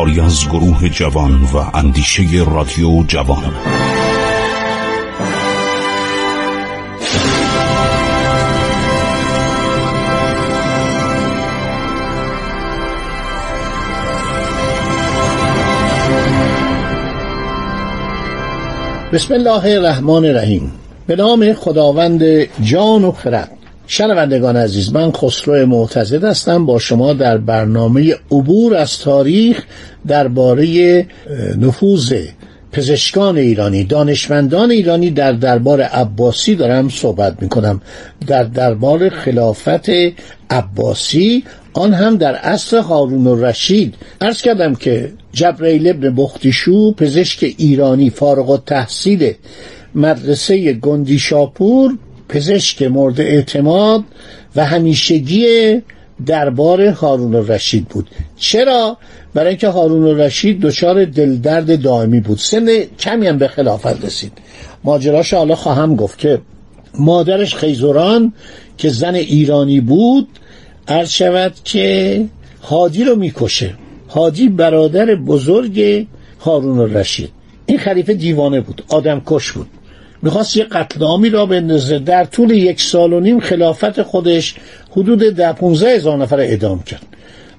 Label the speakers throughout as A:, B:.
A: کاری از گروه جوان و اندیشه رادیو جوان.
B: بسم الله الرحمن الرحیم. به نام خداوند جان و خرد. شنوندگان عزیز من خسرو معتزد هستم. با شما در برنامه عبور از تاریخ درباره نفوذ پزشکان ایرانی دانشمندان ایرانی در دربار عباسی دارم صحبت می کنم در دربار خلافت عباسی آن هم در عصر هارون الرشید. عرض کردم که جبرئیل ابن بختیشو پزشک ایرانی فارغ التحصیل مدرسه گندی شاپور پزشک مورد اعتماد و همیشگی دربار هارون الرشید بود. چرا؟ برای اینکه هارون الرشید دچار دلدرد دائمی بود. سن کمی هم به خلافت رسید. ماجراش حالا خواهم گفت که مادرش خیزران که زن ایرانی بود عرض شود که هادی رو می‌کشه. هادی برادر بزرگ هارون الرشید. این خلیفه دیوانه بود آدم کش بود. می‌خواست یه قتل عامی را بندازه. در طول یک سال و نیم خلافت خودش حدود ده پونزه هزار نفر اعدام کرد.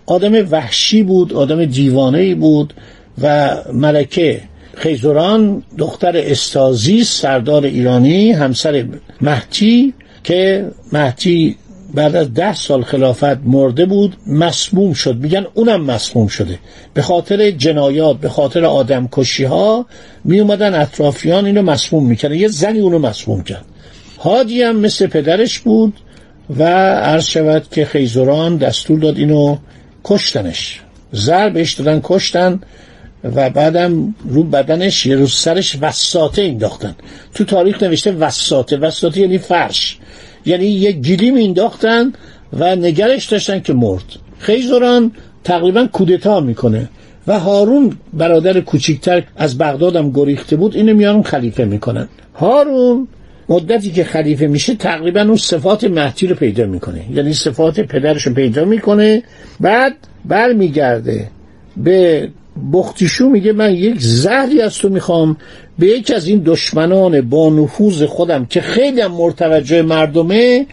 B: آدم وحشی بود آدم دیوانه بود و ملکه خیزران دختر استازی سردار ایرانی همسر مهتی که مهتی بعد از ده سال خلافت مرده بود مسموم شد. میگن اونم مسموم شده. به خاطر جنایات به خاطر آدم کشی ها می اومدن اطرافیان اینو مسموم می‌کردن. یه زنی اونو مسموم کرد. هادی هم مثل پدرش بود و عرض شود که خیزران دستور داد اینو کشتنش. زر بهش دادن کشتن و بعدم رو بدنش یه روز سرش وساطه انداختن. تو تاریخ نوشته وساطه. وساطه یعنی فرش. یعنی یک گلی مینداختن و نگرش داشتن که مرد. خیزران تقریبا کودتا می‌کنه و هارون برادر کوچیکتر از بغدادم گریخته بود اینو میارن خلیفه می‌کنن. هارون مدتی که خلیفه میشه تقریبا اون صفات مهدی رو پیدا می‌کنه. یعنی صفات پدرش رو پیدا می‌کنه بعد برمیگرده به بختیشو میگه من یک زهری از تو می‌خوام به یکی از این دشمنان با نفوذ خودم که خیلی هم مرتوجه مردمه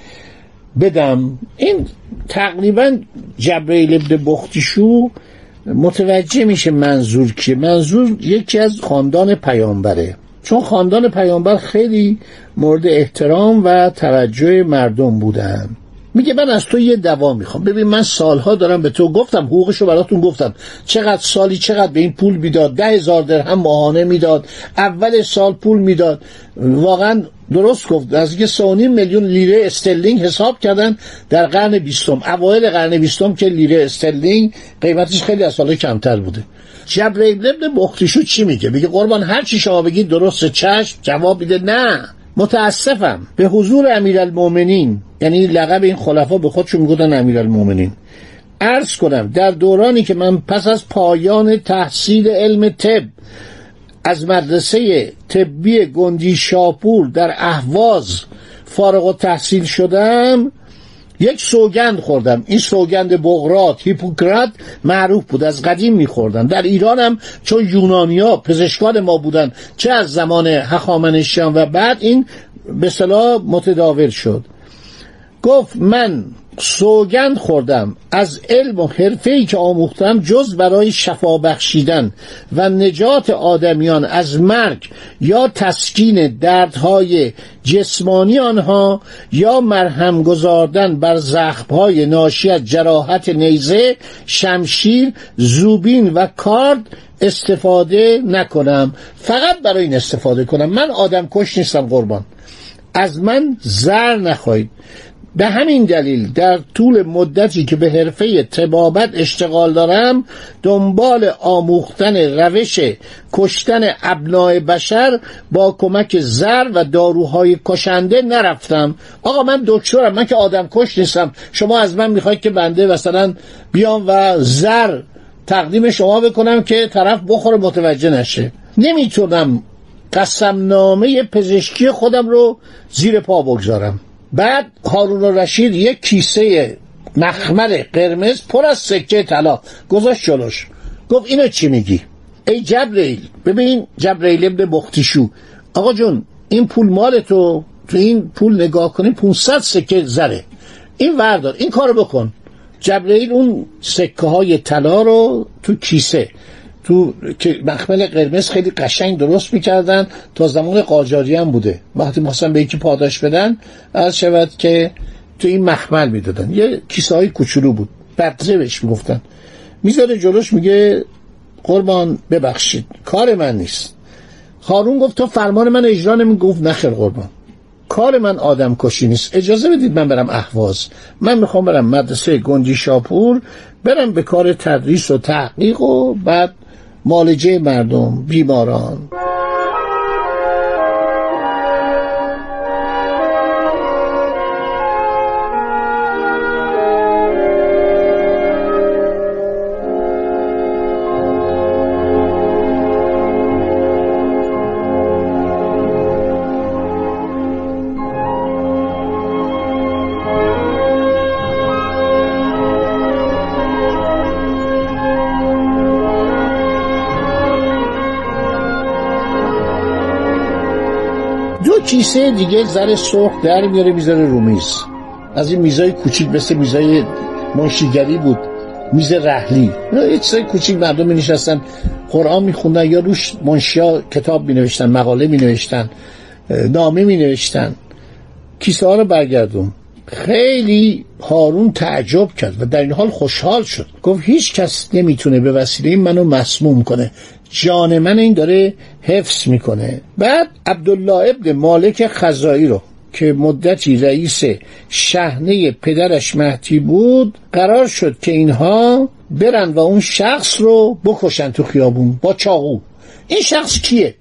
B: بدم. این تقریبا جبرئیل ابن بختیشو متوجه میشه منظور که منظور یکی از خاندان پیامبره. چون خاندان پیامبر خیلی مورد احترام و توجه مردم بودن. میگه من از تو یه دوا می‌خوام. ببین من سالها دارم به تو گفتم حقوقشو براتون گفتم. چقدر سالی چقدر به این پول می‌داد؟ ده هزار درهم ماهانه می‌داد. اول سال پول می‌داد. واقعا درست گفت. از اینکه سونی میلیون لیره استرلینگ حساب کردن در قرن بیستم. اوایل قرن بیستم که لیره استرلینگ قیمتش خیلی از سال کمتر بوده. جبرئیل ابن بختیشو چی میگه؟ میگه قربان هر چی شما بگید درست چشم جواب میده نه. متاسفم. به حضور امیرالمؤمنین یعنی لقب این خلفا به خودشون می‌گفتن امیرالمؤمنین. عرض کنم در دورانی که من پس از پایان تحصیل علم طب از مدرسه طبی گندی شاپور در اهواز فارغ و تحصیل شدم یک سوگند خوردم. این سوگند بغرات هیپوکرات معروف بود. از قدیم میخوردن. در ایران هم چون یونانیا پزشکان ما بودن چه از زمان هخامنشیان و بعد این به صلاح متداول شد. گفت من سوگند خوردم. از علم و حرفه ای که آموختم جز برای شفا بخشیدن و نجات آدمیان از مرگ یا تسکین دردهای جسمانی آنها یا مرهم گذاردن بر زخمهای ناشی از جراحت نیزه شمشیر زوبین و کارد استفاده نکنم. فقط برای این استفاده کنم. من آدم کش نیستم قربان. از من زر نخواهید. به همین دلیل در طول مدتی که به حرفه تبابت اشتغال دارم دنبال آموختن روش کشتن ابنای بشر با کمک زر و داروهای کشنده نرفتم. آقا من دکترم من که آدم کش نیستم. شما از من می‌خواید که بنده مثلا بیام و زر تقدیم شما بکنم که طرف بخوره متوجه نشه. نمی‌تونم قسمنامه پزشکی خودم رو زیر پا بگذارم. بعد هارون رشید یک کیسه مخمر قرمز پر از سکه طلا گذاشت جلوش. گفت اینو چی میگی؟ ای جبرئیل ببین جبرئیل ابن بختیشو. آقا جون این پول مال تو تو این پول نگاه کنی 500 سکه زره. این وردار این کارو بکن. جبرئیل اون سکه های طلا رو تو کیسه تو که مخمل قرمز خیلی قشنگ درست می‌کردن. تا زمان قاجاری هم بوده. وقتی مثلا به یکی پاداش بدن از شود که تو این مخمل می‌دادن. یه کیسه های کوچولو بود. بدره بهش می‌گفتن. می‌ذاره جلوش میگه قربان ببخشید. کار من نیست. هارون گفت تو فرمان من اجرا نمی گفت نخیر قربان. کار من آدم کشی نیست. اجازه بدید من برم اهواز. من می‌خوام برم مدرسه گنجی شاپور برم به کار تدریس و تحقیق و بعد مالجه مردم بیماران. کیسه دیگه زر سرخ در میاره می‌ذاره رو میز. از این میزای کوچیک مثل میزای منشیگری بود. میز رحلی. یه چیزای کوچیک مردم می نشستن قرآن میخوندن یا روش منشیا کتاب می نوشتن مقاله می نوشتن نامه می نوشتن کیسه ها رو برگردون. خیلی هارون تعجب کرد و در این حال خوشحال شد. گفت هیچ کس نمی‌تونه به وسیله منو مسموم کنه. جان من این داره حفظ می‌کنه. بعد عبدالله ابن مالک خزایی رو که مدتی رئیس شهنه پدرش مهدی بود قرار شد که اینها برن و اون شخص رو بکشن تو خیابون با چاقو. این شخص کیه؟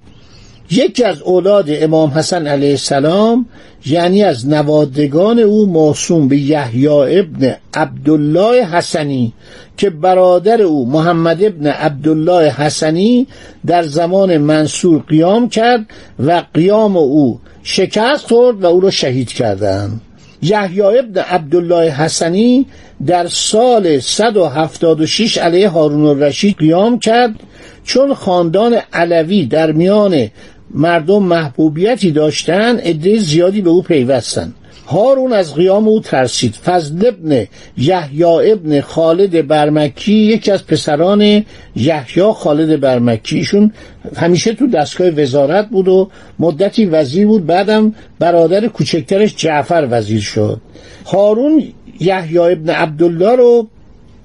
B: یکی از اولاد امام حسن علیه السلام یعنی از نوادگان او موسوم به یحیی ابن عبدالله حسنی که برادر او محمد ابن عبدالله حسنی در زمان منصور قیام کرد و قیام او شکست خورد و او را شهید کردند. یحیی ابن عبدالله حسنی در سال 176 علیه هارون الرشید قیام کرد چون خاندان علوی در میان مردم محبوبیتی داشتن عده زیادی به او پیوستند هارون از قیام او ترسید. فضل ابن یحیی ابن خالد برمکی یکی از پسران یحیی خالد برمکی. ایشون همیشه تو دستگاه وزارت بود و مدتی وزیر بود. بعدم برادر کوچکترش جعفر وزیر شد. هارون یحیی ابن عبدالله رو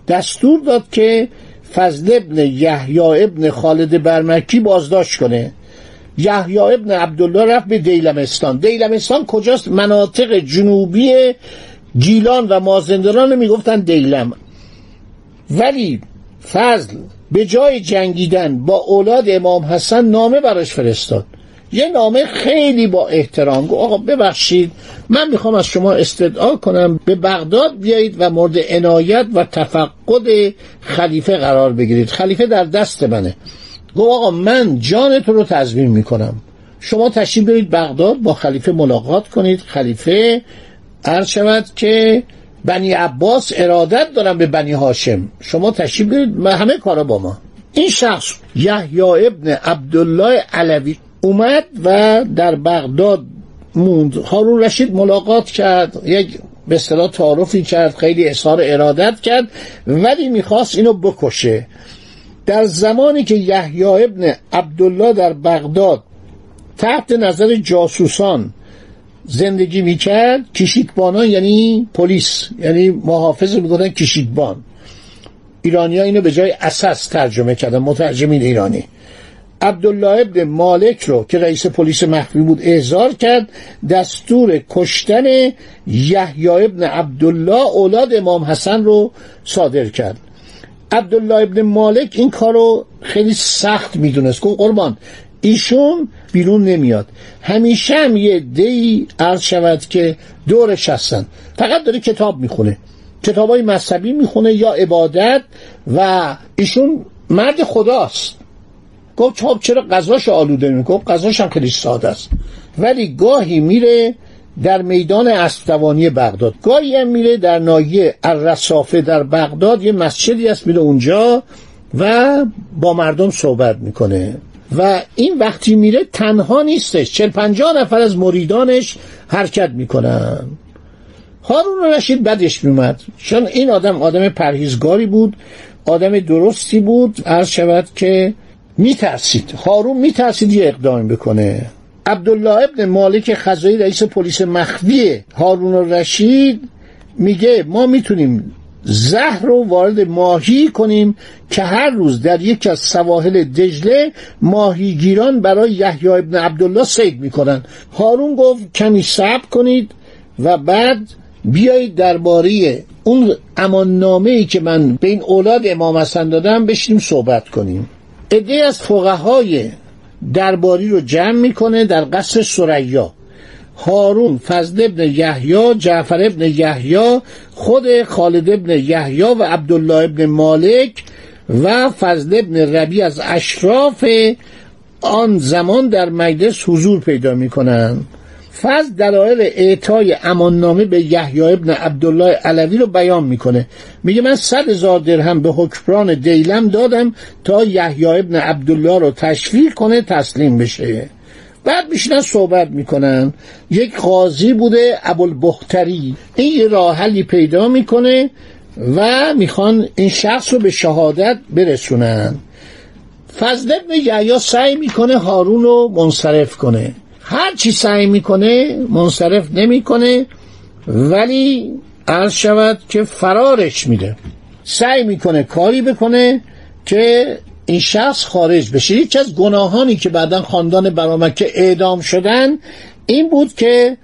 B: دستور داد که فضل ابن یحیی ابن خالد برمکی بازداشت کنه. یحیی ابن عبدالله رفت به دیلمستان. دیلمستان کجاست؟ مناطق جنوبی گیلان و مازندران می‌گفتن دیلم. ولی فضل به جای جنگیدن با اولاد امام حسن نامه براش فرستاد. یه نامه خیلی با احترام گفت آقا ببخشید من می‌خوام از شما استدعا کنم به بغداد بیایید و مورد عنایت و تفقد خلیفه قرار بگیرید. خلیفه در دست منه. گفت آقا من جان تو رو تضمین می‌کنم. شما تشریف برید بغداد با خلیفه ملاقات کنید. خلیفه عرض شود که بنی عباس ارادت دارم به بنی هاشم. شما تشریف برید همه کارا با ما. این شخص یحیی ابن عبدالله علوی اومد و در بغداد موند. هارون رشید ملاقات کرد. یک به اصطلاح تعارفی کرد. خیلی اظهار ارادت کرد. ولی می‌خواست اینو بکشه. در زمانی که یحیی ابن عبدالله در بغداد تحت نظر جاسوسان زندگی می‌کرد کشیکبانان یعنی پلیس یعنی محافظ می‌گفتن کشیکبان ایرانی ها اینو به جای اساس ترجمه کردن مترجمین ایرانی. عبدالله ابن مالک رو که رئیس پلیس مخفی بود احضار کرد دستور کشتن یحیی ابن عبدالله اولاد امام حسن رو صادر کرد. عبدالله ابن مالک این کارو خیلی سخت می‌دونست. گفت قربان ایشون بیرون نمیاد. همیشه هم یه دی عرض شود که دورش هستن. فقط داره کتاب می‌خونه. کتاب های مذهبی می‌خونه یا عبادت و ایشون مرد خداست. گفت خب چرا غذاش آلوده می‌کنه غذاش هم خیلی ساده است. ولی گاهی میره در میدان اسبدوانی بغداد. گاهی هم میره در ناحیه الرصافه در بغداد یه مسجدی هست میره اونجا و با مردم صحبت می‌کنه. و این وقتی میره تنها نیستش. چل پنجاه نفر از مریدانش حرکت می‌کنن. هارون رشید بدش میومد چون این آدم آدم پرهیزگاری بود آدم درستی بود. عرض شود که میترسید. هارون میترسید یه اقدام بکنه. عبدالله ابن مالک خزایی رئیس پلیس مخفی هارون رشید میگه ما می‌تونیم زهر رو وارد ماهی کنیم که هر روز در یکی از سواحل دجله ماهیگیران برای یحیی ابن عبدالله سید می‌کنن. هارون گفت کمی صبر کنید و بعد بیایید درباره اون اماننامه ای که من به این اولاد امام حسن دادم بشیم صحبت کنیم. عده از فقهای درباری رو جمع می‌کنه در قصر سریا هارون فضل ابن یحیی جعفر ابن یحیی خود خالد ابن یحیی و عبدالله ابن مالک و فضل ابن ربی از اشراف آن زمان در مجلس حضور پیدا می‌کنند فضل دلایل اعطای اماننامه به یحیی ابن عبدالله علوی رو بیان می‌کنه. میگه من صد هزار درهم به حکمران دیلم دادم تا یحیی ابن عبدالله رو تشویق کنه تسلیم بشه. بعد میشینن صحبت می‌کنن. یک قاضی بوده ابوالبختری. این یه راه پیدا می‌کنه و می‌خوان این شخص رو به شهادت برسونن. فضل ابن یحیی سعی می‌کنه هارون رو منصرف کنه. هر چی سعی می‌کنه منصرف نمی‌کنه ولی عرض شود که فرارش میده. سعی می‌کنه کاری بکنه که این شخص خارج بشه. یکی از گناهانی که بعدا خاندان برامکه اعدام شدن این بود که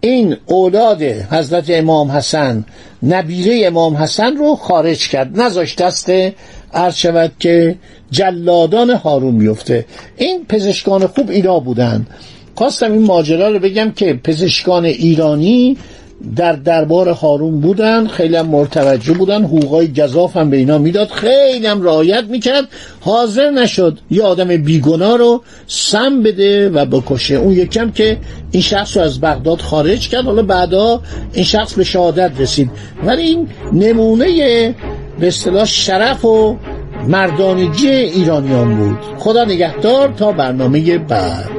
B: این اولاد حضرت امام حسن نبیره امام حسن رو خارج کرد. نذاشت دست عرض شود که جلادان هارون میفته این پزشکان خوب اینا بودن. خواستم این ماجرا رو بگم که پزشکان ایرانی در دربار هارون بودن خیلی هم مرتوجه بودن حقوقای گذاف هم به اینا می‌داد خیلی هم رعایت می‌کرد. حاضر نشد یه آدم بیگنا رو سم بده و بکشه. اون یکم که این شخص رو از بغداد خارج کرد. حالا بعدا این شخص به شهادت رسید. ولی این نمونه به اصطلاح شرف و مردانگی ایرانیان بود. خدا نگهدار تا برنامه بعد.